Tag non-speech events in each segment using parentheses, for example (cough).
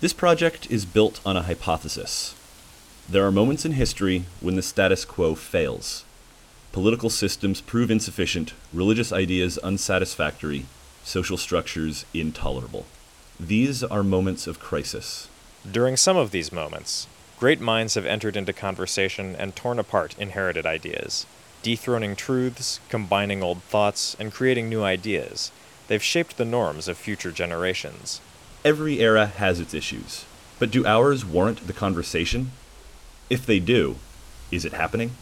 This project is built on a hypothesis. There are moments in history when the status quo fails. Political systems prove insufficient, religious ideas unsatisfactory, social structures intolerable. These are moments of crisis. During some of these moments, great minds have entered into conversation and torn apart inherited ideas, dethroning truths, combining old thoughts, and creating new ideas. They've shaped the norms of future generations. Every era has its issues, but do ours warrant the conversation? If they do, is it happening?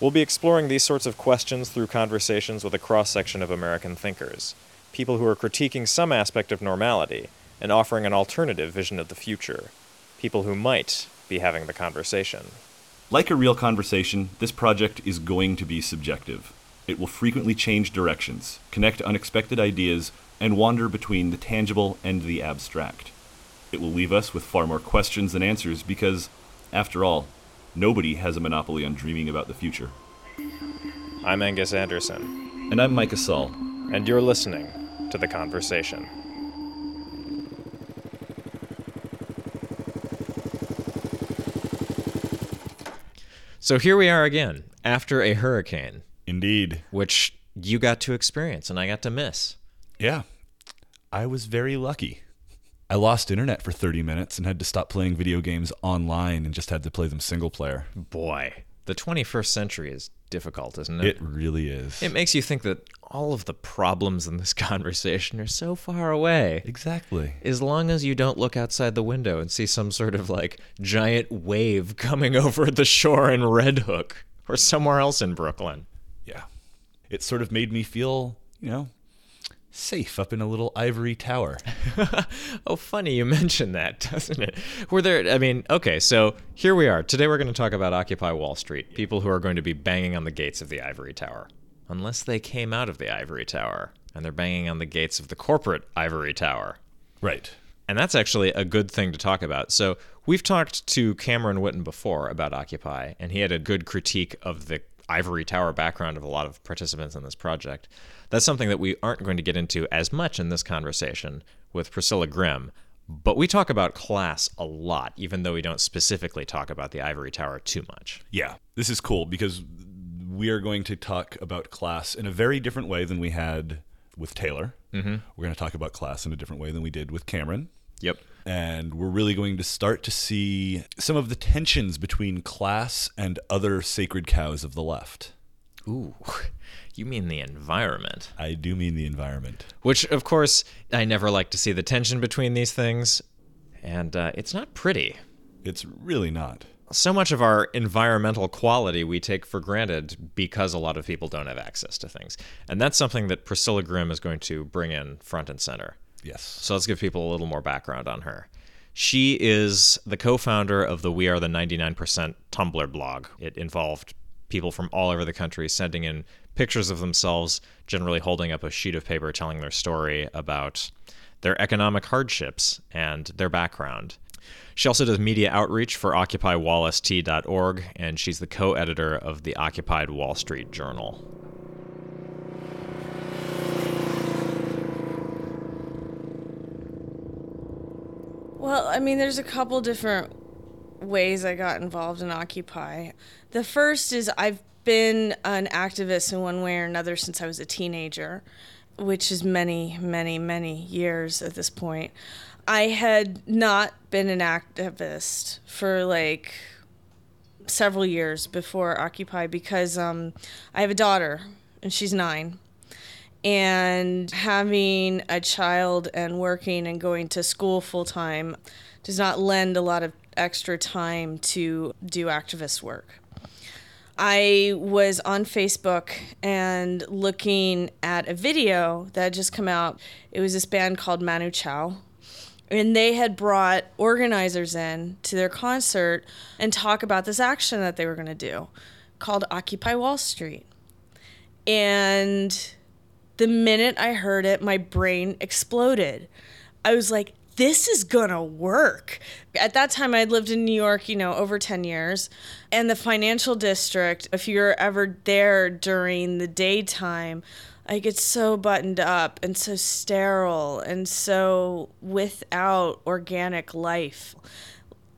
We'll be exploring these sorts of questions through conversations with a cross section of American thinkers, people who are critiquing some aspect of normality and offering an alternative vision of the future, people who might be having the conversation. Like a real conversation, this project is going to be subjective. It will frequently change directions, connect unexpected ideas, and wander between the tangible and the abstract. It will leave us with far more questions than answers because, after all, nobody has a monopoly on dreaming about the future. I'm Angus Anderson. And I'm Micah Saul. And you're listening to The Conversation. So here we are again, after a hurricane. Indeed. Which you got to experience and I got to miss. Yeah. I was very lucky. I lost internet for 30 minutes and had to stop playing video games online and just had to play them single player. Boy, the 21st century is difficult, isn't it? It really is. It makes you think that all of the problems in this (laughs) conversation are so far away. Exactly. As long as you don't look outside the window and see some sort of like giant wave coming (laughs) over the shore in Red Hook or somewhere else in Brooklyn. Yeah. It sort of made me feel, you know, safe up in a little ivory tower. (laughs) oh, funny you (laughs) mentioned that, doesn't it? Were there, I mean, okay, so here we are. Today we're going to talk about Occupy Wall Street, people who are going to be banging on the gates of the ivory tower. Unless they came out of the ivory tower and they're banging on the gates of the corporate ivory tower. Right. And that's actually a good thing to talk about. So, we've talked to Cameron Whitten before about Occupy, and he had a good critique of the ivory tower background of a lot of participants in this project. That's something that we aren't going to get into as much in this conversation with Priscilla Grim. But we talk about class a lot, even though we don't specifically talk about the ivory tower too much. Yeah, this is cool because we are going to talk about class in a very different way than we had with Taylor. Mm-hmm. We're going to talk about class in a different way than we did with Cameron. Yep. And we're really going to start to see some of the tensions between class and other sacred cows of the left. Ooh, (laughs) you mean the environment. I do mean the environment. Which, of course, I never like to see the tension between these things. And uh, it's not pretty. It's really not. So much of our environmental quality we take for granted because a lot of people don't have access to things. And that's something that Priscilla Grim is going to bring in front and center. Yes. So let's give people a little more background on her. She is the co founder of the We Are the 99% Tumblr blog. It involved people from all over the country sending in pictures of themselves, generally holding up a sheet of paper telling their story about their economic hardships and their background. She also does media outreach for OccupyWallST.org, and she's the co editor of the Occupied Wall Street Journal. Well, I mean, there's a couple different ways I got involved in Occupy. The first is I've been an activist in one way or another since I was a teenager, which is many, many, many years at this point. I had not been an activist for like several years before Occupy because um, I have a daughter and she's nine. And having a child and working and going to school full time does not lend a lot of extra time to do activist work. I was on Facebook and looking at a video that had just come out. It was this band called Manu Chao. And they had brought organizers in to their concert and talk about this action that they were going to do called Occupy Wall Street. And the minute I heard it, my brain exploded. I was like, this is gonna work. At that time, I'd lived in New York, you know, over 10 years. And the financial district, if you're ever there during the daytime, like it's so buttoned up and so sterile and so without organic life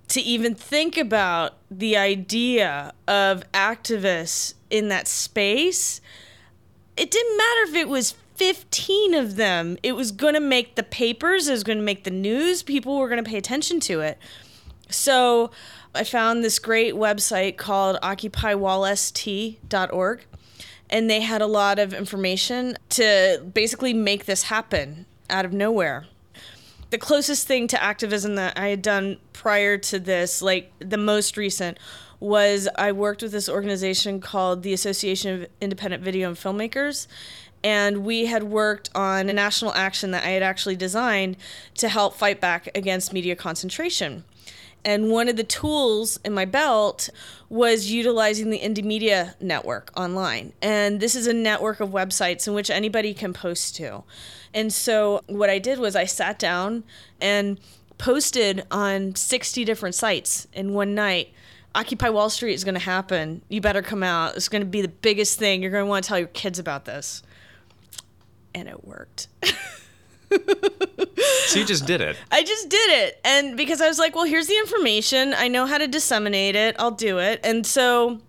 to even think about the idea of activists in that space it didn't matter if it was 15 of them it was going to make the papers it was going to make the news people were going to pay attention to it so i found this great website called occupywallst.org and they had a lot of information to basically make this happen out of nowhere. The closest thing to activism that I had done prior to this, like the most recent, was I worked with this organization called the Association of Independent Video and Filmmakers. And we had worked on a national action that I had actually designed to help fight back against media concentration. And one of the tools in my belt was utilizing the Indymedia Network online. And this is a network of websites in which anybody can post to. And so what I did was I sat down and posted on 60 different sites in one night. Occupy Wall Street is going to happen. You better come out. It's going to be the biggest thing. You're going to want to tell your kids about this. And it worked. (laughs) so you just did it. I just did it. And because I was like, well, here's the information. I know how to disseminate it. I'll do it. And so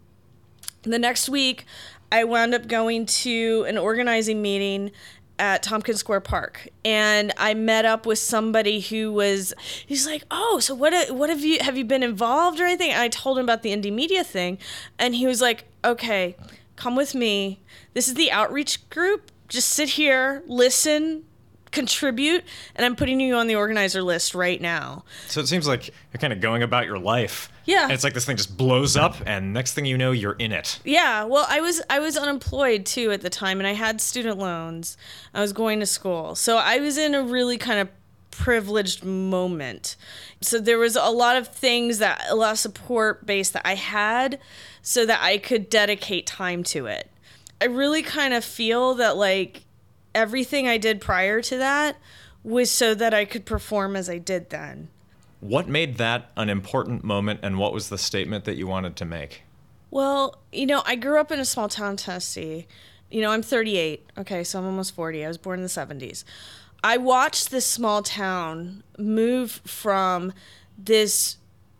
the next week, I wound up going to an organizing meeting at Tompkins Square Park, and I met up with somebody who was. He's like, "Oh, so what? What have you have you been involved or anything?" I told him about the Indymedia thing, and he was like, "Okay, come with me. This is the outreach group. Just sit here, listen, contribute, and I'm putting you on the organizer list right now. So it seems like you're kind of going about your life. Yeah. And it's like this thing just blows up, and next thing you know, you're in it. Yeah. Well, I was I was unemployed too at the time, and I had student loans. I was going to school, so I was in a really kind of privileged moment. So there was a lot of things that a lot of support base that I had so that I could dedicate time to it. I really kind of feel that like everything I did prior to that was so that I could perform as I did then. What made that an important moment and what was the statement that you wanted to make? Well, you know, I grew up in a small town in Tennessee. You know, I'm 38. Okay, so I'm almost 40. I was born in the 70s. I watched this small town move from this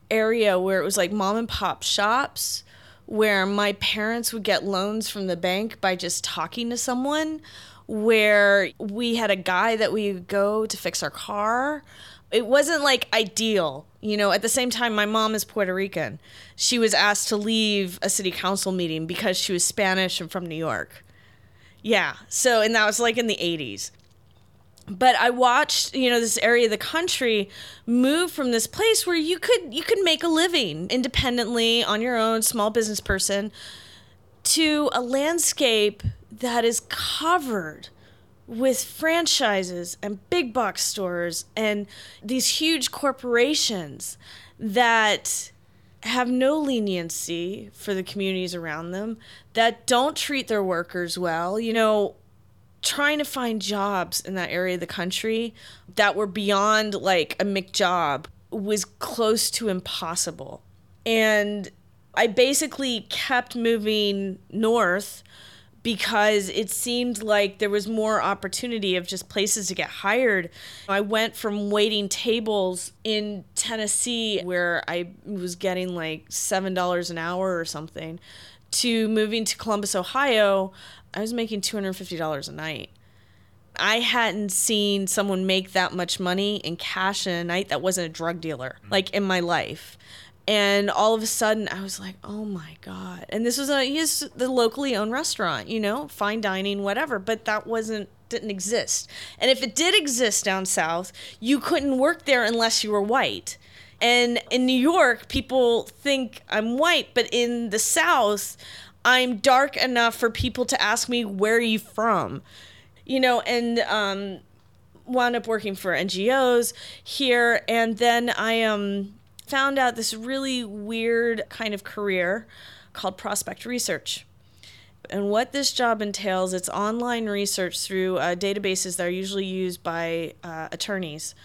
area where it was like mom and pop shops where my parents would get loans from the bank by just talking to someone where we had a guy that we would go to fix our car. It wasn't like ideal. You know, at the same time, my mom is Puerto Rican. She was asked to leave a city council meeting because she was Spanish and from New York. Yeah. So, and that was like in the 80s. But I watched, you know, this area of the country move from this place where you could you could make a living independently on your own, small business person, to a landscape that is covered with franchises and big box stores and these huge corporations that have no leniency for the communities around them, that don't treat their workers well. You know, trying to find jobs in that area of the country that were beyond like a McJob was close to impossible. And I basically kept moving north because it seemed like there was more opportunity of just places to get hired. I went from waiting tables in Tennessee where I was getting like $7 an hour or something to moving to Columbus, Ohio, I was making $250 a night. I hadn't seen someone make that much money in cash in a night that wasn't a drug dealer, mm-hmm. like in my life and all of a sudden I was like, "Oh my god!" And this was a he's the locally owned restaurant, you know, fine dining, whatever. But that wasn't didn't exist. And if it did exist down south, you couldn't work there unless you were white. And in New York, people think I'm white, but in the South, I'm dark enough for people to ask me where are you from, you know, and um, wound up working for NGOs here, and then I um found out this really weird kind of career called prospect research. And what this job entails, it's online research through uh, databases that are usually used by uh, attorneys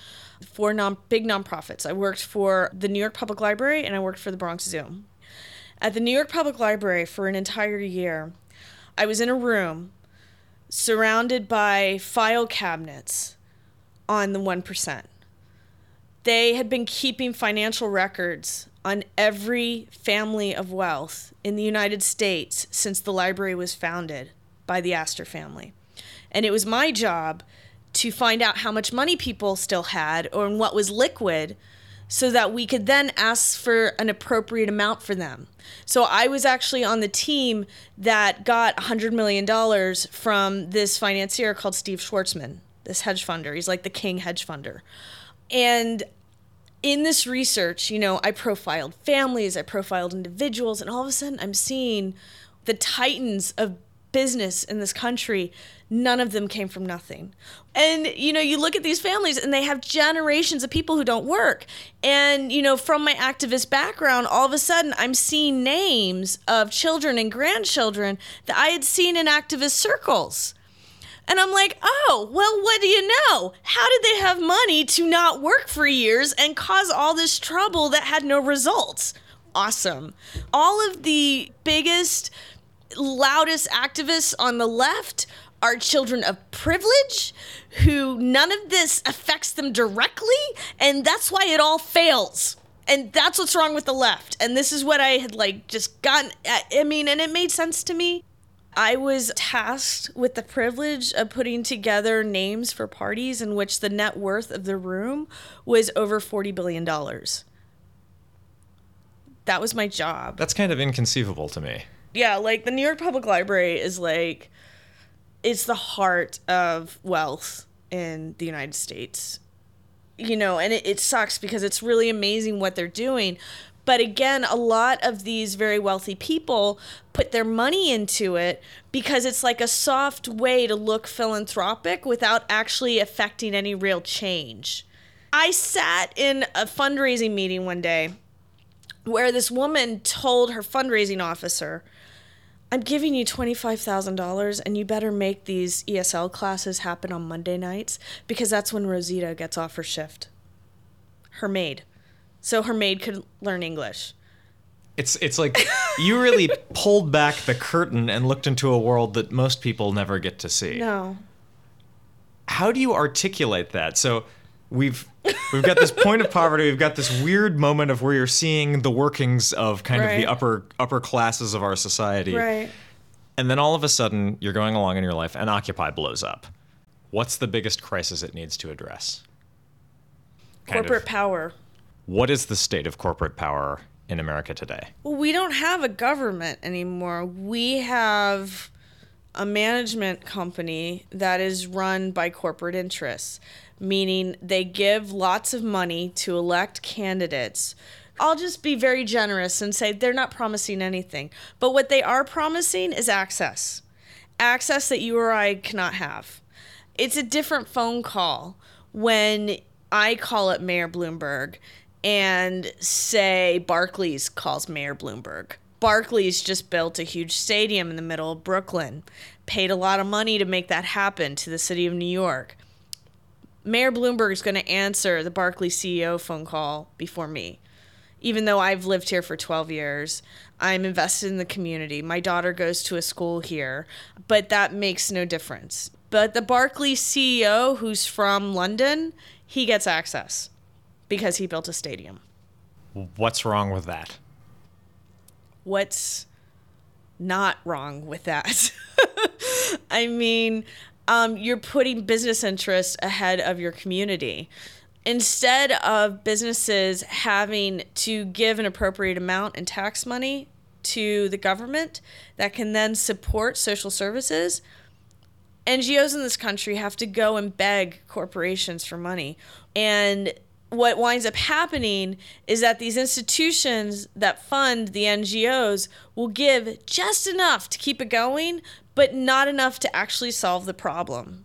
for non big nonprofits. I worked for the New York Public Library and I worked for the Bronx Zoo. At the New York Public Library for an entire year, I was in a room surrounded by file cabinets on the 1%. They had been keeping financial records on every family of wealth in the United States since the library was founded by the Astor family. And it was my job to find out how much money people still had or what was liquid so that we could then ask for an appropriate amount for them. So I was actually on the team that got $100 million from this financier called Steve Schwarzman, this hedge funder. He's like the king hedge funder. And in this research, you know, I profiled families, I profiled individuals, and all of a sudden I'm seeing the titans of business in this country. None of them came from nothing. And, you know, you look at these families and they have generations of people who don't work. And, you know, from my activist background, all of a sudden I'm seeing names of children and grandchildren that I had seen in activist circles. And I'm like, oh, well, what do you know? How did they have money to not work for years and cause all this trouble that had no results? Awesome. All of the biggest, loudest activists on the left are children of privilege who none of this affects them directly. And that's why it all fails and that's what's wrong with the left and this is what i had like just gotten i mean and it made sense to me I was tasked with the privilege of putting together names for parties in which the net worth of the room was over $40 billion. That was my job. That's kind of inconceivable to me. Yeah, like the New York Public Library is like, it's the heart of wealth in the United States. You know, and it, it sucks because it's really amazing what they're doing. But again, a lot of these very wealthy people put their money into it because it's like a soft way to look philanthropic without actually affecting any real change. I sat in a fundraising meeting one day where this woman told her fundraising officer, I'm giving you $25,000 and you better make these ESL classes happen on Monday nights because that's when Rosita gets off her shift. Her maid so her maid could learn English. It's it's like you really (laughs) pulled back the curtain and looked into a world that most people never get to see. No. How do you articulate that? So we've we've got this point of poverty, we've got this weird moment of where you're seeing the workings of kind right. of the upper upper classes of our society. Right. And then all of a sudden you're going along in your life and Occupy blows up. What's the biggest crisis it needs to address? Kind Corporate of. power. What is the state of corporate power in America today? Well, we don't have a government anymore. We have a management company that is run by corporate interests, meaning they give lots of money to elect candidates. I'll just be very generous and say they're not promising anything. But what they are promising is access access that you or I cannot have. It's a different phone call when I call up Mayor Bloomberg and say Barclays calls Mayor Bloomberg. Barclays just built a huge stadium in the middle of Brooklyn, paid a lot of money to make that happen to the city of New York. Mayor Bloomberg is going to answer the Barclays CEO phone call before me. Even though I've lived here for 12 years, I'm invested in the community. My daughter goes to a school here, but that makes no difference. But the Barclays CEO who's from London, he gets access because he built a stadium. What's wrong with that? What's not wrong with that? (laughs) I mean, um, you're putting business interests ahead of your community. Instead of businesses having to give an appropriate amount in tax money to the government that can then support social services, NGOs in this country have to go and beg corporations for money. And what winds up happening is that these institutions that fund the NGOs will give just enough to keep it going, but not enough to actually solve the problem.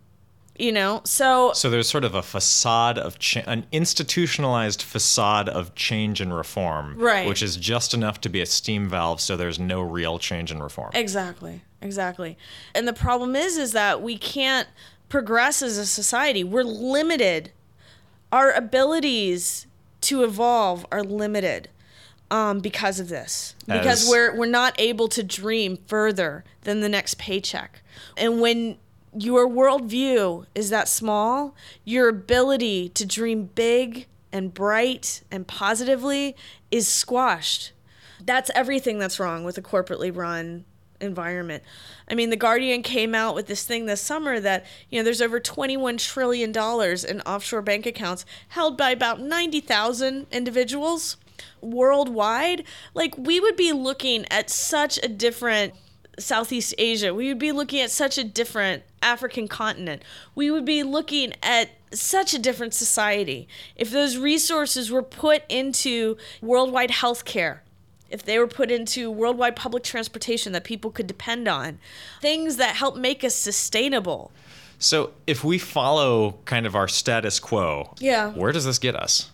You know, so so there's sort of a facade of cha- an institutionalized facade of change and reform, right? Which is just enough to be a steam valve, so there's no real change and reform. Exactly, exactly. And the problem is, is that we can't progress as a society. We're limited our abilities to evolve are limited um, because of this. Because As we're we're not able to dream further than the next paycheck. And when your worldview is that small, your ability to dream big and bright and positively is squashed. That's everything that's wrong with a corporately run environment. I mean, The Guardian came out with this thing this summer that, you know, there's over $21 trillion in offshore bank accounts held by about 90,000 individuals worldwide. Like, we would be looking at such a different Southeast Asia. We would be looking at such a different African continent. We would be looking at such a different society if those resources were put into worldwide healthcare if they were put into worldwide public transportation that people could depend on, things that help make us sustainable. So, if we follow kind of our status quo, yeah. where does this get us?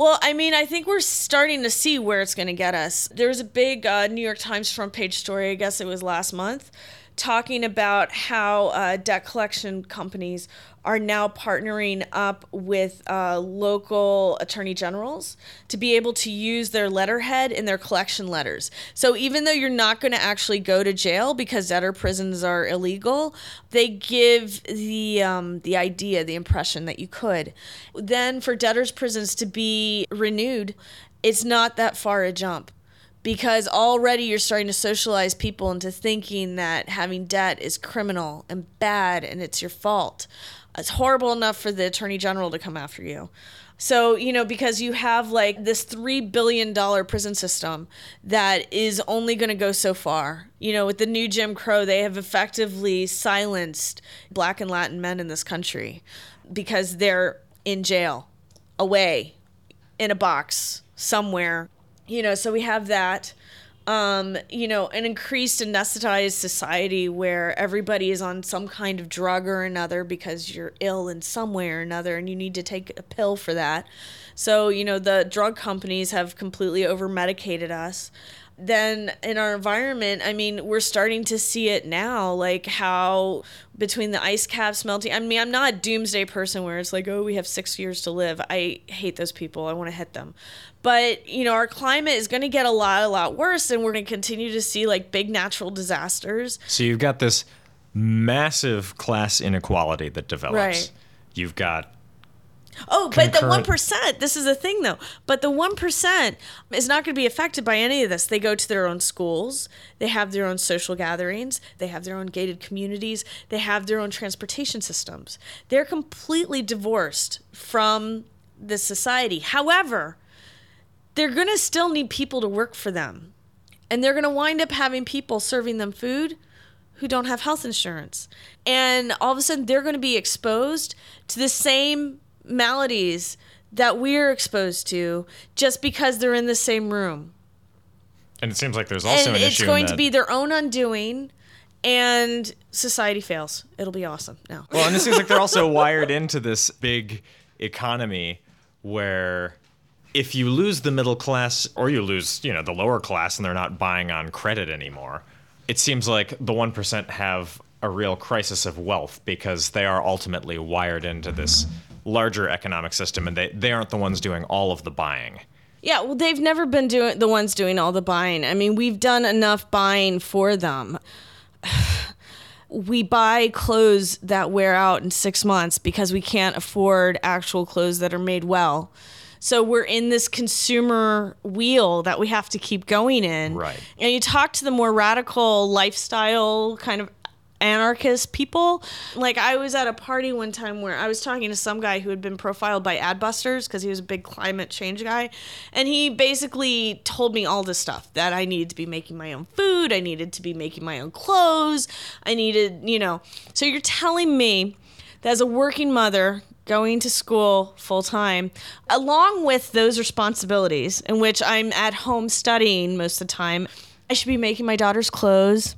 Well, I mean, I think we're starting to see where it's going to get us. There was a big uh, New York Times front page story, I guess it was last month, talking about how uh, debt collection companies are now partnering up with uh, local attorney generals to be able to use their letterhead in their collection letters. So even though you're not going to actually go to jail because debtor prisons are illegal, they give the um, the idea, the impression that you could. Then for debtors prisons to be renewed, it's not that far a jump because already you're starting to socialize people into thinking that having debt is criminal and bad and it's your fault it's horrible enough for the attorney general to come after you. So, you know, because you have like this $3 billion prison system that is only going to go so far. You know, with the new Jim Crow, they have effectively silenced black and Latin men in this country because they're in jail, away, in a box, somewhere. You know, so we have that um, you know, an increased anesthetized society where everybody is on some kind of drug or another because you're ill in some way or another and you need to take a pill for that. So, you know, the drug companies have completely over medicated us. Then in our environment, I mean, we're starting to see it now, like how between the ice caps melting. I mean, I'm not a doomsday person where it's like, oh, we have six years to live. I hate those people. I want to hit them. But, you know, our climate is going to get a lot, a lot worse, and we're going to continue to see like big natural disasters. So you've got this massive class inequality that develops. Right. You've got Oh, but the one percent. This is the thing, though. But the one percent is not going to be affected by any of this. They go to their own schools. They have their own social gatherings. They have their own gated communities. They have their own transportation systems. They're completely divorced from the society. However, they're going to still need people to work for them. And they're going to wind up having people serving them food who don't have health insurance. And all of a sudden, they're going to be exposed to the same maladies that we're exposed to just because they're in the same room. And it seems like there's also and an it's issue. going in to be their own undoing, and society fails. It'll be awesome now. Well, and it seems like they're also (laughs) wired into this big economy where if you lose the middle class or you lose, you know, the lower class and they're not buying on credit anymore, it seems like the 1% have a real crisis of wealth because they are ultimately wired into this larger economic system and they, they aren't the ones doing all of the buying. Yeah, well, they've never been doing the ones doing all the buying. I mean, we've done enough buying for them. (sighs) we buy clothes that wear out in six months because we can't afford actual clothes that are made well. So we're in this consumer wheel that we have to keep going in. Right. And you talk to the more radical lifestyle kind of anarchist people. Like I was at a party one time where I was talking to some guy who had been profiled by Adbusters because he was a big climate change guy, and he basically told me all this stuff that I needed to be making my own food, I needed to be making my own clothes, I needed, you know. So you're telling me that as a working mother going to school full time, along with those responsibilities in which I'm at home studying most of the time, I should be making my daughter's clothes.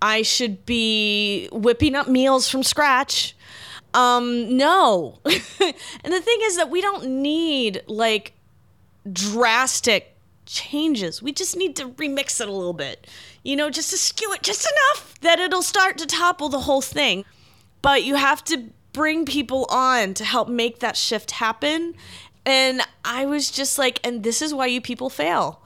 I should be whipping up meals from scratch. Um, no. (laughs) and the thing is that we don't need like drastic changes. We just need to remix it a little bit. You know, just to skew it just enough that it'll start to topple the whole thing. But you have to bring people on to help make that shift happen. And I was just like, and this is why you people fail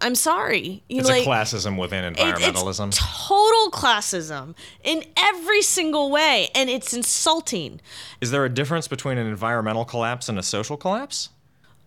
I'm sorry. You It's like, a classism within environmentalism. It's total classism in every single way, and it's insulting. Is there a difference between an environmental collapse and a social collapse?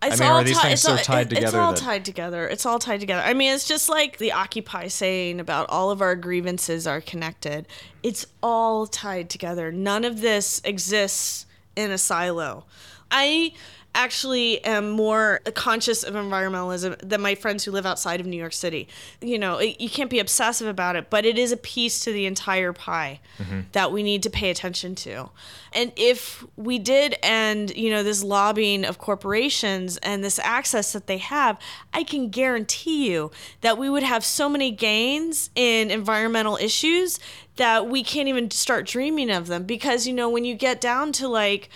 It's mean, all are these ti- things so all- tied it- It's all that- tied together. It's all tied together. I mean, it's just like the Occupy saying about all of our grievances are connected. It's all tied together. None of this exists in a silo. I actually am more conscious of environmentalism than my friends who live outside of New York City. You know, it- you can't be obsessive about it, but it is a piece to the entire pie mm-hmm. that we need to pay attention to. And if we did end, you know, this lobbying of corporations and this access that they have, I can guarantee you that we would have so many gains in environmental issues that we can't even start dreaming of them because you know when you get down to like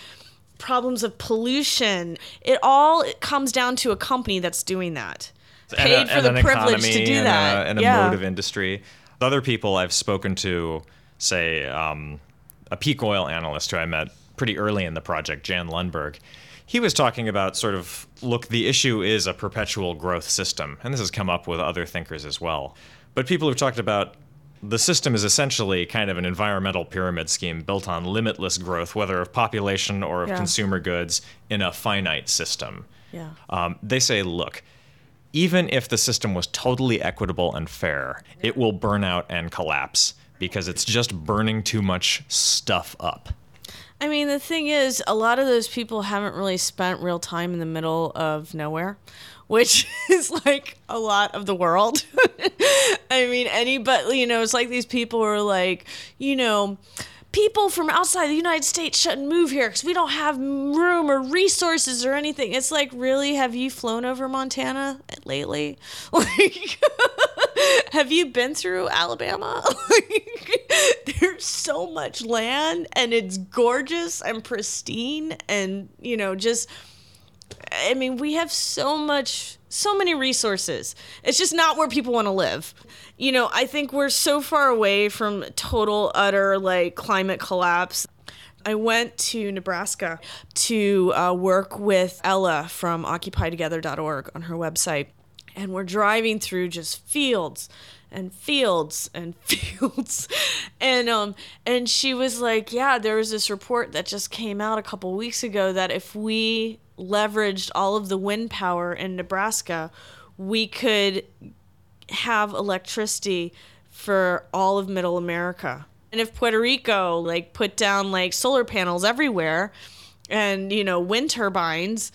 problems of pollution. It all comes down to a company that's doing that. And Paid a- for the privilege to do and that. A, and a yeah. mode of industry. Other people I've spoken to, say, um, a peak oil analyst who I met pretty early in the project, Jan Lundberg, he was talking about sort of look, the issue is a perpetual growth system. And this has come up with other thinkers as well. But people who've talked about the system is essentially kind of an environmental pyramid scheme built on limitless growth, whether of population or of Yeah. consumer goods, in a finite system. Yeah. Um, they say, look, even if the system was totally equitable and fair, it will burn out and collapse because it's just burning too much stuff up. I mean, the thing is, a lot of those people haven't really spent real time in the middle of nowhere, which (laughs) is like a lot of the world. (laughs) I mean, anybody, you know, it's like these people are like, you know, people from outside the United States shouldn't move here because we don't have room or resources or anything. It's like, really, have you flown over Montana lately? (laughs) Like, have you been through Alabama? (laughs) There's so much land and it's gorgeous and pristine and, you know, just. I mean, we have so much, so many resources. It's just not where people want to live. You know, I think we're so far away from total, utter, like, climate collapse. I went to Nebraska to uh, work with Ella from OccupyTogether.org on her website. And we're driving through just fields and fields and (laughs) fields. And um and she was like yeah there was this report that just came out a couple weeks ago that if we leveraged all of the wind power in Nebraska we could have electricity for all of middle America. And if Puerto Rico like put down like solar panels everywhere and you know wind turbines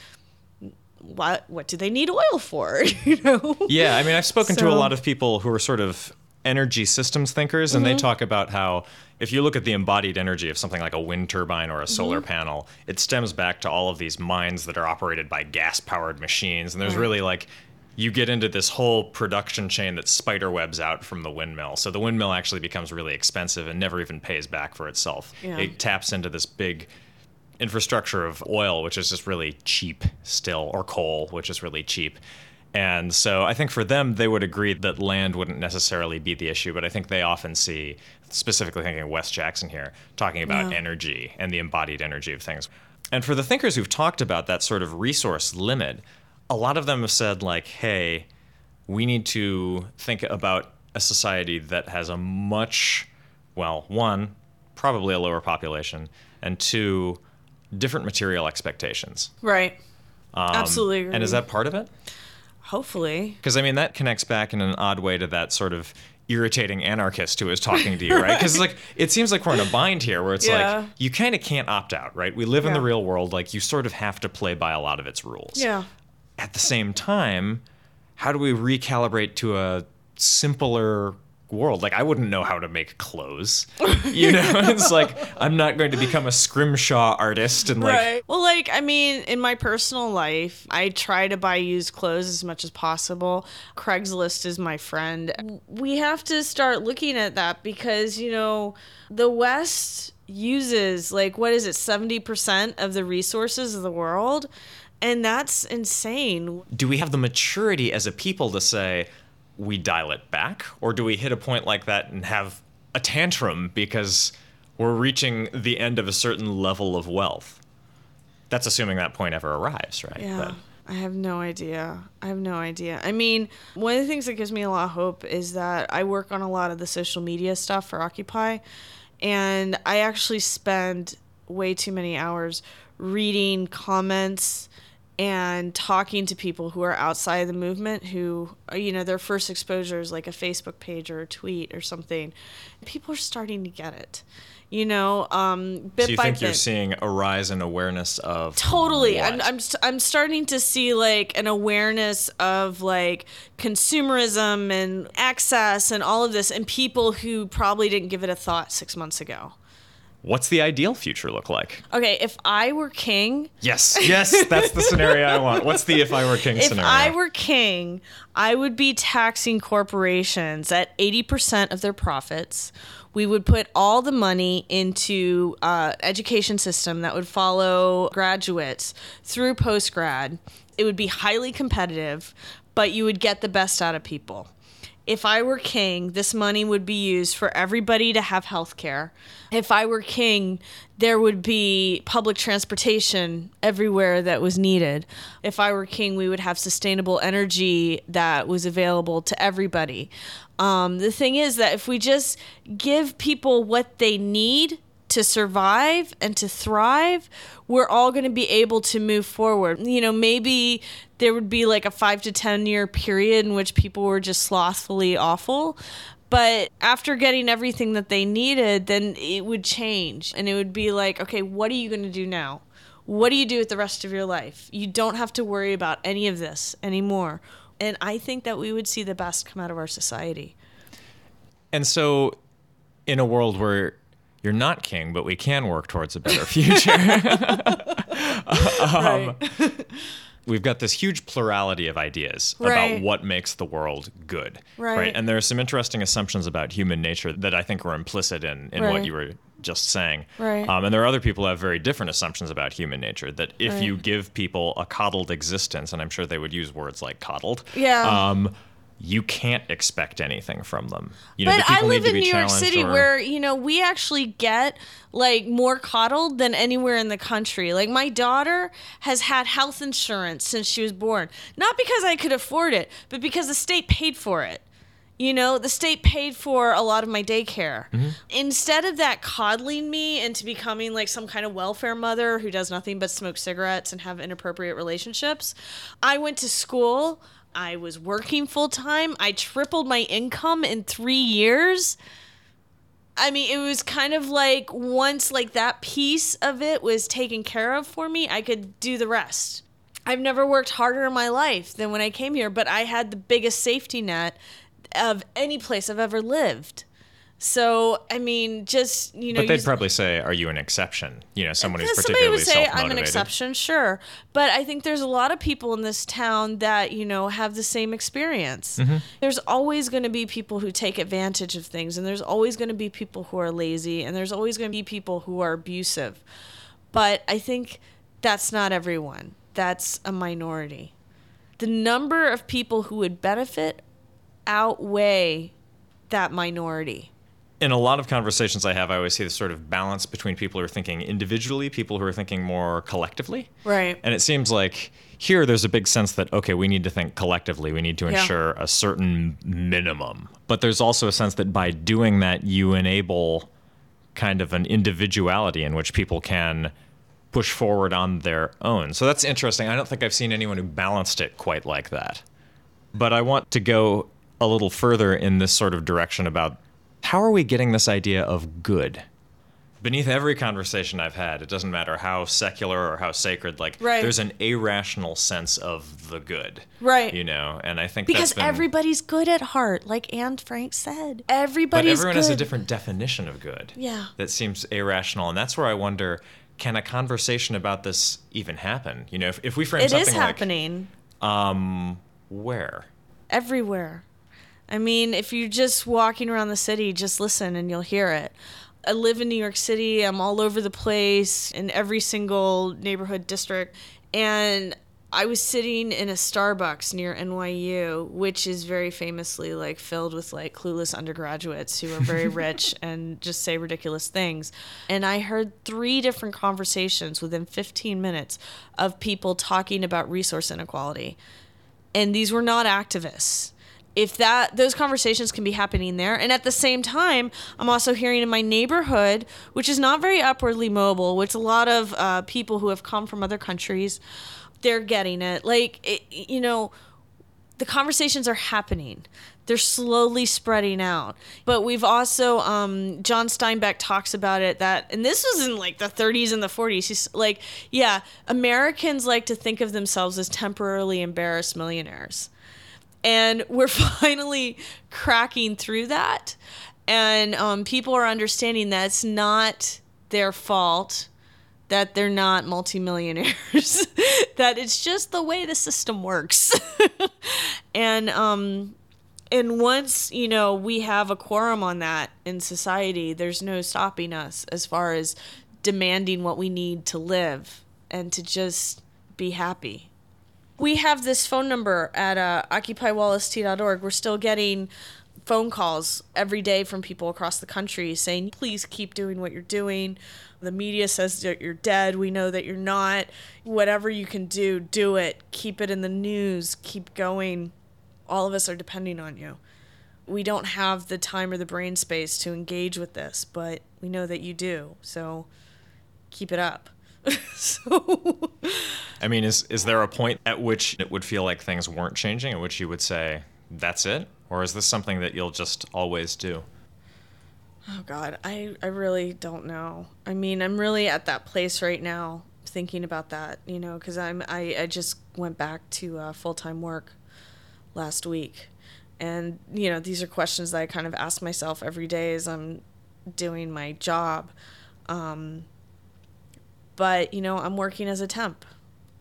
what what do they need oil for (laughs) you know Yeah, I mean, I've spoken to a lot of people who are sort of energy systems thinkers, and they mm-hmm. talk about how if you look at the embodied energy of something like a wind turbine or a solar mm-hmm. panel, it stems back to all of these mines that are operated by gas powered machines. And there's really like, you get into this whole production chain that spider webs out from the windmill. So the windmill actually becomes really expensive and never even pays back for itself. Yeah. It taps into this big infrastructure of oil, which is just really cheap still, or coal, which is really cheap. And so I think for them, they would agree that land wouldn't necessarily be the issue, but I think they often see, specifically thinking of Wes Jackson here, talking about Yeah. energy and the embodied energy of things. And for the thinkers who've talked about that sort of resource limit, a lot of them have said, like, hey, we need to think about a society that has a much, well, one, probably a lower population, and two, different material expectations. right absolutely agree. Um, And is that part of it? hopefully Because I mean, that connects back in an odd way to that sort of irritating anarchist who is talking to you, right? (laughs) Because like it seems like we're in a bind here, where it's Yeah. like you kind of can't opt out, right? We live in the real world, like you sort of have to play by a lot of its rules. yeah At the same time, how do we recalibrate to a simpler world? Like I wouldn't know how to make clothes. You know, (laughs) it's like I'm not going to become a scrimshaw artist and like right. Well, like, I mean, in my personal life, I try to buy used clothes as much as possible. Craigslist is my friend. We have to start looking at that because, you know, the West uses, like, what is it, 70% of the resources of the world? And that's insane. do we have the maturity as a people to say we dial it back or do we hit a point like that and have a tantrum because we're reaching the end of a certain level of wealth that's assuming that point ever arrives right Yeah. I have no idea. I have no idea. I mean, one of the things that gives me a lot of hope is that I work on a lot of the social media stuff for Occupy, and I actually spend way too many hours reading comments and talking to people who are outside of the movement who you know their first exposure is like a facebook page or a tweet or something people are starting to get it you know um bit so you by think bit you're seeing a rise in awareness of totally what? I'm, I'm i'm starting to see like an awareness of like consumerism and access and all of this and people who probably didn't give it a thought six months ago What's the ideal future look like? okay if i were king Yes, (laughs) yes, that's the scenario I want. What's the if I were king if scenario? If I were king, I would be taxing corporations at 80% of their profits. We would put all the money into uh, education system that would follow graduates through post grad. It would be highly competitive, but you would get the best out of people. If I were king, this money would be used for everybody to have health care. If I were king, there would be public transportation everywhere that was needed. If I were king, we would have sustainable energy that was available to everybody. Um, the thing is that if we just give people what they need to survive and to thrive, we're all going to be able to move forward. You know, maybe there would be like a five to 10 year period in which people were just slothfully awful. But after getting everything that they needed, then it would change. And it would be like, okay, what are you going to do now? What do you do with the rest of your life? You don't have to worry about any of this anymore. And I think that we would see the best come out of our society. and so, in a world where you're not king, but we can work towards a better future. (laughs) right. (laughs) Um, we've got this huge plurality of ideas Right. about what makes the world good. Right. And there are some interesting assumptions about human nature that I think are implicit in, in what you were just saying. Right. Um, and there are other people who have very different assumptions about human nature. That if Right. you give people a coddled existence, and I'm sure they would use words like coddled, Yeah. um, you can't expect anything from them. You know, but the I live in New York City or- where, you know, we actually get like more coddled than anywhere in the country. Like my daughter has had health insurance since she was born. Not because I could afford it, but because the state paid for it. You know, the state paid for a lot of my daycare. Mm-hmm. Instead of that coddling me into becoming like some kind of welfare mother who does nothing but smoke cigarettes and have inappropriate relationships, I went to school. I was working full time. I tripled my income in three years. I mean, it was kind of like once like that piece of it was taken care of for me, I could do the rest. I've never worked harder in my life than when I came here, but I had the biggest safety net of any place I've ever lived. So, I mean, just, you know, But they'd probably say, "Are you an exception?" You know, someone who's yeah, somebody would say I'm an exception, sure, but I think there's a lot of people in this town that you know have the same experience. Mm-hmm. There's always going to be people who take advantage of things, and there's always going to be people who are lazy, and there's always going to be people who are abusive. But I think that's not everyone. That's a minority. The number of people who would benefit outweigh that minority. In a lot of conversations I have, I always see this sort of balance between people who are thinking individually, people who are thinking more collectively. Right. And it seems like here there's a big sense that, okay, we need to think collectively. We need to Yeah. ensure a certain minimum. But there's also a sense that by doing that, you enable kind of an individuality in which people can push forward on their own. So that's interesting. I don't think I've seen anyone who balanced it quite like that. But I want to go a little further in this sort of direction about how are we getting this idea of good? Beneath every conversation I've had, it doesn't matter how secular or how sacred, like Right. there's an irrational sense of the good. Right. You know, and I think Because that's been, everybody's good at heart, like Anne Frank said. Everybody's. But Everybody's everyone good. has a different definition of good. Yeah. That seems irrational. And that's where I wonder, can a conversation about this even happen? You know, if, if we frame It something is like happening Um. where? everywhere. I mean, if you're just walking around the city, just listen and you'll hear it. I live in New York City. I'm all over the place in every single neighborhood district. And I was sitting in a Starbucks near NYU, which is very famously like filled with like clueless undergraduates who are very (laughs) rich and just say ridiculous things. And I heard three different conversations within 15 minutes of people talking about resource inequality. And these were not activists if that those conversations can be happening there. And at the same time i'm also hearing in my neighborhood which is not very upwardly mobile which a lot of uh, people who have come from other countries they're getting it. Like it, you know the conversations are happening. They're slowly spreading out. But we've also um, john steinbeck talks about it that and this was in like the 30s and the 40s he's like yeah americans like to think of themselves as temporarily embarrassed millionaires and we're (laughs) finally cracking through that. And um, people are understanding that it's not their fault that they're not multimillionaires (laughs) that it's just the way the system works. (laughs) And um and once you know we have a quorum on that in society there's no stopping us as far as demanding what we need to live and to just be happy we have this phone number at uh, occupywallst.org. We're still getting phone calls every day from people across the country saying, please keep doing what you're doing. The media says that you're dead. We know that you're not. Whatever you can do, do it. Keep it in the news. Keep going. All of us are depending on you. We don't have the time or the brain space to engage with this, but we know that you do. So keep it up. (laughs) so I mean, is is there a point at which it would feel like things weren't changing, at which you would say that's it, or is this something that you'll just always do? Oh God, I I really don't know. I mean, I'm really at that place right now, thinking about that. You know, because I'm I I just went back to uh, full time work last week, and you know these are questions that I kind of ask myself every day as I'm doing my job. Um, but you know, I'm working as a temp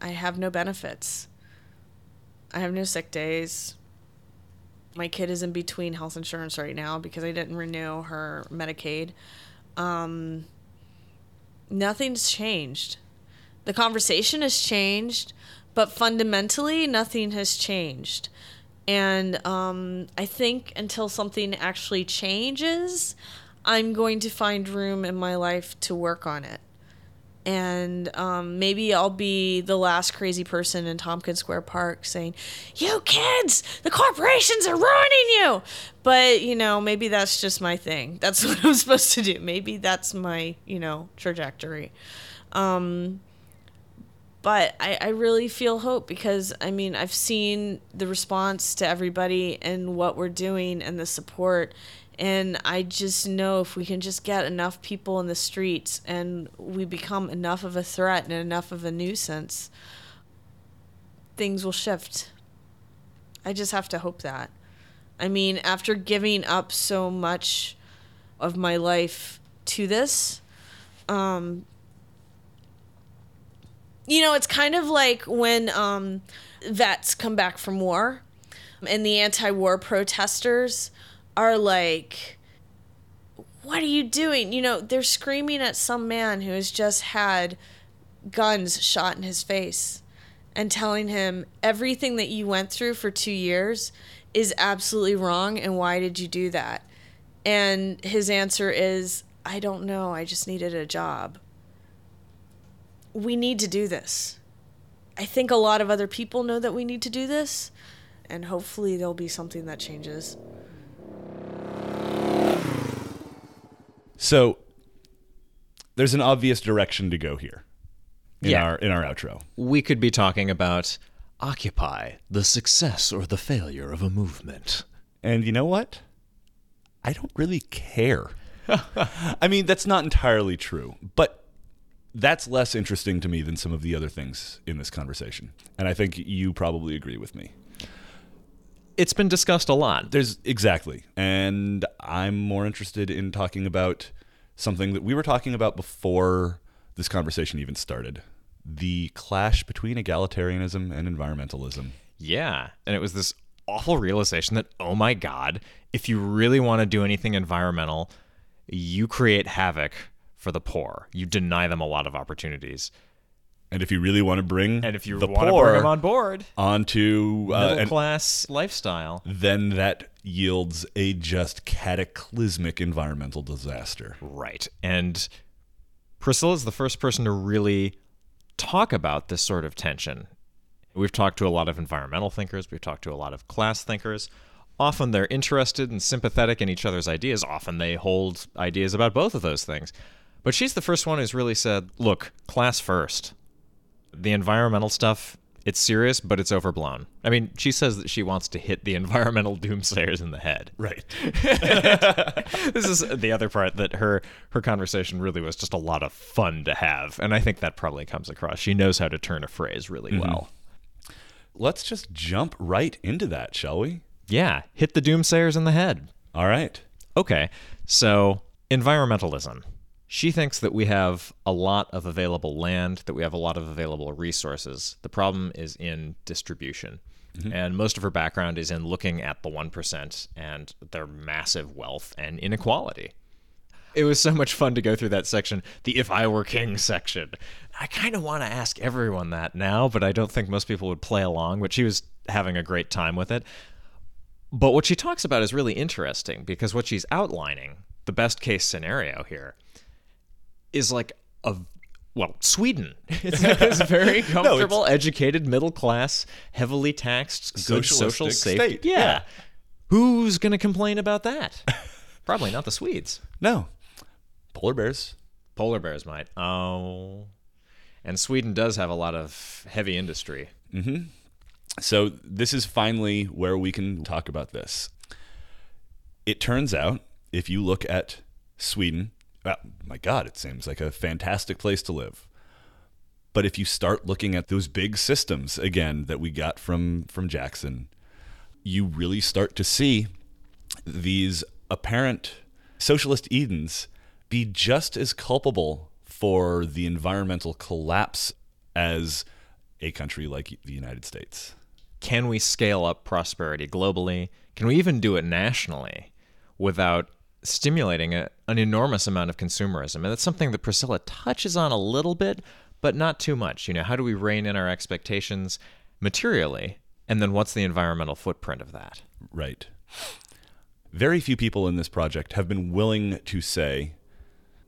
I have no benefits. I have no sick days. My kid is in between health insurance right now because I didn't renew her Medicaid. Um, nothing's changed. The conversation has changed, but fundamentally, nothing has changed. And um, I think until something actually changes, I'm going to find room in my life to work on it and um, maybe I'll be the last crazy person in Tompkins Square Park saying, "You kids, the corporations are ruining you." But you know, maybe that's just my thing. (laughs) That's what I'm supposed to do. Maybe that's my you know trajectory. Um, but I, I really feel hope because I mean I've seen the response to everybody and what we're doing and the support and I just know if we can just get enough people in the streets and we become enough of a threat and enough of a nuisance, things will shift. I just have to hope that. I mean, after giving up so much of my life to this, um, you know, it's kind of like when um, vets come back from war and the anti war protesters are like, what are you doing? You know, they're screaming at some man who has just had guns shot in his face and telling him everything that you went through for two years is absolutely wrong and why did you do that? And his answer is, I don't know. I just needed a job. We need to do this. I think a lot of other people know that we need to do this, and hopefully there'll be something that changes. So there's an obvious direction to go here in Yeah. our in our outro. We could be talking about Occupy, the success or the failure of a movement. And you know what? I don't really care. (laughs) I mean, that's not entirely true, but that's less interesting to me than some of the other things in this conversation. And I think you probably agree with me. It's been discussed a lot. There's exactly. And I'm more interested in talking about something that we were talking about before this conversation even started. The clash between egalitarianism and environmentalism. Yeah. And it was this awful realization that, oh my God, if you really want to do anything environmental, you create havoc for the poor. You deny them a lot of opportunities. And if you really want to bring And if you the want to poor bring them on board, onto uh, middle class lifestyle. then that yields a just cataclysmic environmental disaster. Right. And Priscilla is the first person to really talk about this sort of tension. We've talked to a lot of environmental thinkers, we've talked to a lot of class thinkers. Often they're interested and sympathetic in each other's ideas. Often they hold ideas about both of those things. But she's the first one who's really said, look, class first. The environmental stuff, it's serious, but it's overblown. I mean, she says that she wants to hit the (laughs) environmental doomsayers in the head Right. (laughs) this is the other part that her her conversation really was just a lot of fun to have and i think that probably comes across she knows how to turn a phrase really mm-hmm. well Let's just jump right into that, shall we? yeah hit the doomsayers in the head All right. okay so environmentalism she thinks that we have a lot of available land that we have a lot of available resources the problem is in distribution mm-hmm. and most of her background is in looking at the 1% and their massive wealth and inequality It was so much fun to go through that section, the if I were king section. I kind of want to ask everyone that now, but I don't think most people would play along, but she was having a great time with it. But what she talks about is really interesting because what she's outlining, the best case scenario here, is like a well, Sweden. (laughs) It's this very (laughs) comfortable, educated, middle class, heavily taxed, good social safety. state. Yeah. Yeah. Who's going to complain about that? (laughs) Probably not the Swedes. No. Polar bears. Polar bears might. Oh. And Sweden does have a lot of heavy industry. Hmm. So this is finally where we can talk about this. It turns out, if you look at Sweden, well, my God, it seems like a fantastic place to live. But if you start looking at those big systems again that we got from from Jackson, you really start to see these apparent socialist Edens be just as culpable for the environmental collapse as a country like the United States. Can we scale up prosperity globally? Can we even do it nationally without stimulating a, an enormous amount of consumerism? And that's something that Priscilla touches on a little bit, but not too much. You know, how do we rein in our expectations materially? And then what's the environmental footprint of that? Right. Very few people in this project have been willing to say,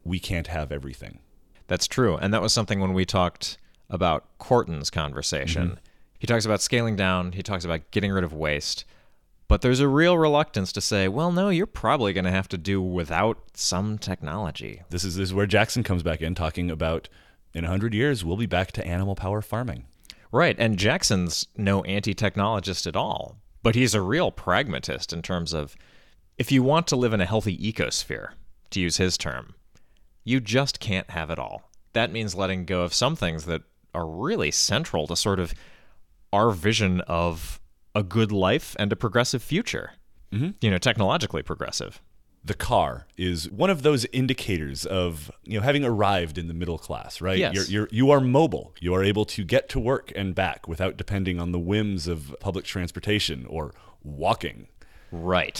we can't have everything. That's true. And that was something when we talked about Korten's conversation. Mm-hmm. He talks about scaling down, he talks about getting rid of waste. But there's a real reluctance to say, well, no, you're probably going to have to do without some technology. This is, this is where Jackson comes back in, talking about in 100 years, we'll be back to animal power farming. Right. And Jackson's no anti technologist at all, but he's a real pragmatist in terms of if you want to live in a healthy ecosphere, to use his term, you just can't have it all. That means letting go of some things that are really central to sort of our vision of a good life and a progressive future. Mm-hmm. You know, technologically progressive. The car is one of those indicators of you know having arrived in the middle class, right? Yes. You're, you're you are mobile. You are able to get to work and back without depending on the whims of public transportation or walking. Right.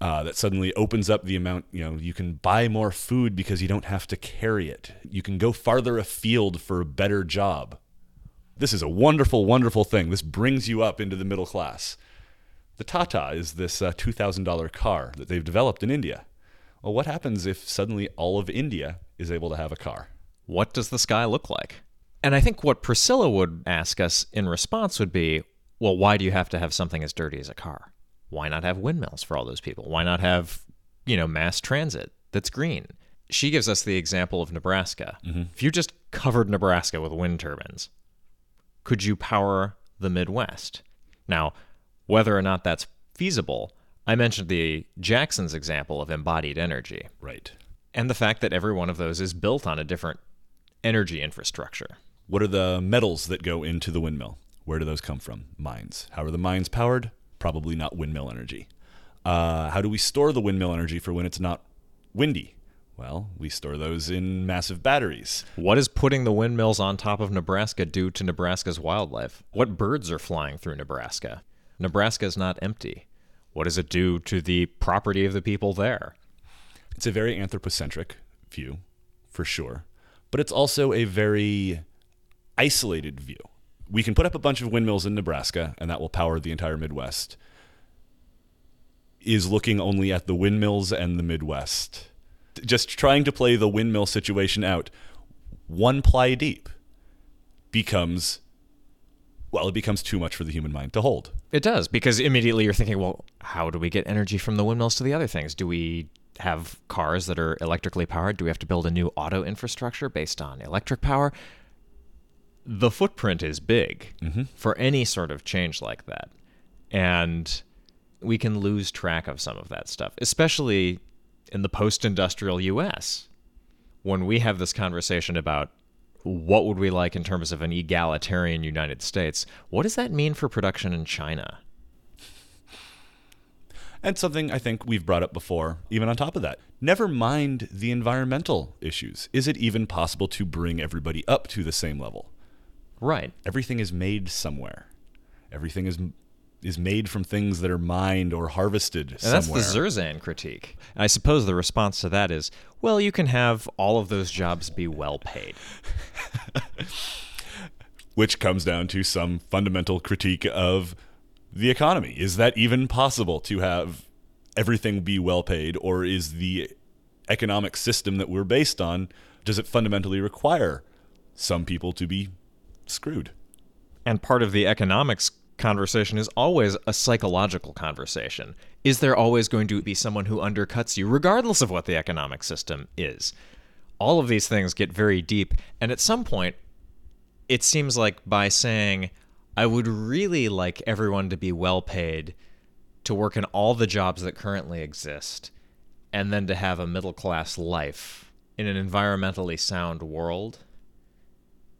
uh, that suddenly opens up the amount you know you can buy more food because you don't have to carry it you can go farther afield for a better job this is a wonderful wonderful thing this brings you up into the middle class the tata is this uh, $2000 car that they've developed in india well what happens if suddenly all of india is able to have a car what does the sky look like? And I think what Priscilla would ask us in response would be, well, why do you have to have something as dirty as a car? Why not have windmills for all those people? Why not have, you know, mass transit that's green? She gives us the example of Nebraska. If you just covered Nebraska with wind turbines, could you power the Midwest? Now, whether or not that's feasible, I mentioned the Jackson's example of embodied energy. Right. And the fact that every one of those is built on a different energy infrastructure. what are the metals that go into the windmill? Where do those come from? Mines. How are the mines powered? Probably not windmill energy. Uh, how do we store the windmill energy for when it's not windy well we store those in massive batteries What is putting the windmills on top of Nebraska do to Nebraska's wildlife? What birds are flying through Nebraska? Nebraska is not empty. What does it do to the property of the people there? it's a very anthropocentric view for sure but it's also a very isolated view. We can put up a bunch of windmills in Nebraska, and that will power the entire Midwest. Is looking only at the windmills and the Midwest. Just trying to play the windmill situation out one ply deep becomes well, it becomes too much for the human mind to hold. It does, because immediately you're thinking, well, how do we get energy from the windmills to the other things? Do we have cars that are electrically powered? Do we have to build a new auto infrastructure based on electric power? The footprint is big mm-hmm. for any sort of change like that. And we can lose track of some of that stuff, especially in the post industrial US. When we have this conversation about what would we like in terms of an egalitarian United States, what does that mean for production in China? And something I think we've brought up before, even on top of that. Never mind the environmental issues. Is it even possible to bring everybody up to the same level? Right. Everything is made somewhere. Everything is is made from things that are mined or harvested And that's the Zerzan critique. And I suppose the response to that is, well, you can have all of those jobs be well paid. (laughs) which comes down to some fundamental critique of the economy. Is that even possible to have everything be well paid, or is the economic system that we're based on does it fundamentally require some people to be screwed? And part of the economics conversation is always a psychological conversation. Is there always going to be someone who undercuts you, regardless of what the economic system is? All of these things get very deep, and at some point, it seems like by saying, I would really like everyone to be well paid, to work in all the jobs that currently exist, and then to have a middle class life in an environmentally sound world,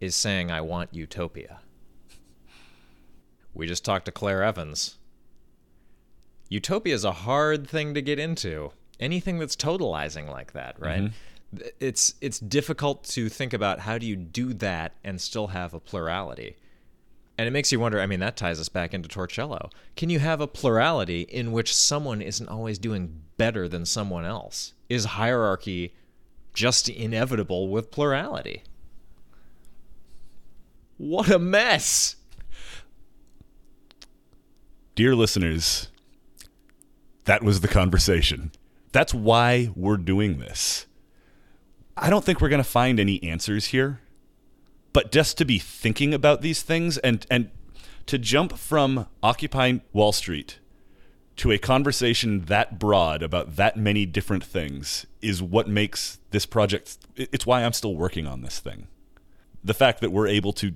is saying, I want utopia. We just talked to Claire Evans. Utopia is a hard thing to get into. Anything that's totalizing like that, right? Mm-hmm. It's it's difficult to think about how do you do that and still have a plurality. And it makes you wonder, I mean that ties us back into Torcello. Can you have a plurality in which someone isn't always doing better than someone else? Is hierarchy just inevitable with plurality? What a mess. Dear listeners, that was the conversation. That's why we're doing this. I don't think we're going to find any answers here, but just to be thinking about these things and and to jump from Occupy Wall Street to a conversation that broad about that many different things is what makes this project it's why I'm still working on this thing. The fact that we're able to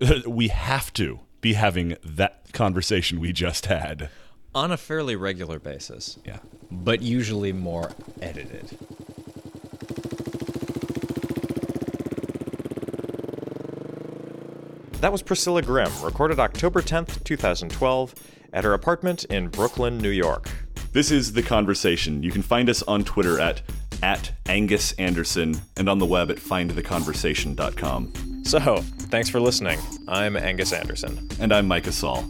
(laughs) we have to be having that conversation we just had. On a fairly regular basis. Yeah. but usually more edited. That was Priscilla Grim, recorded October 10th, 2012, at her apartment in Brooklyn, New York. This is The Conversation. You can find us on Twitter at, at Angus Anderson and on the web at findtheconversation.com. So, thanks for listening. I'm Angus Anderson. And I'm Micah Saul.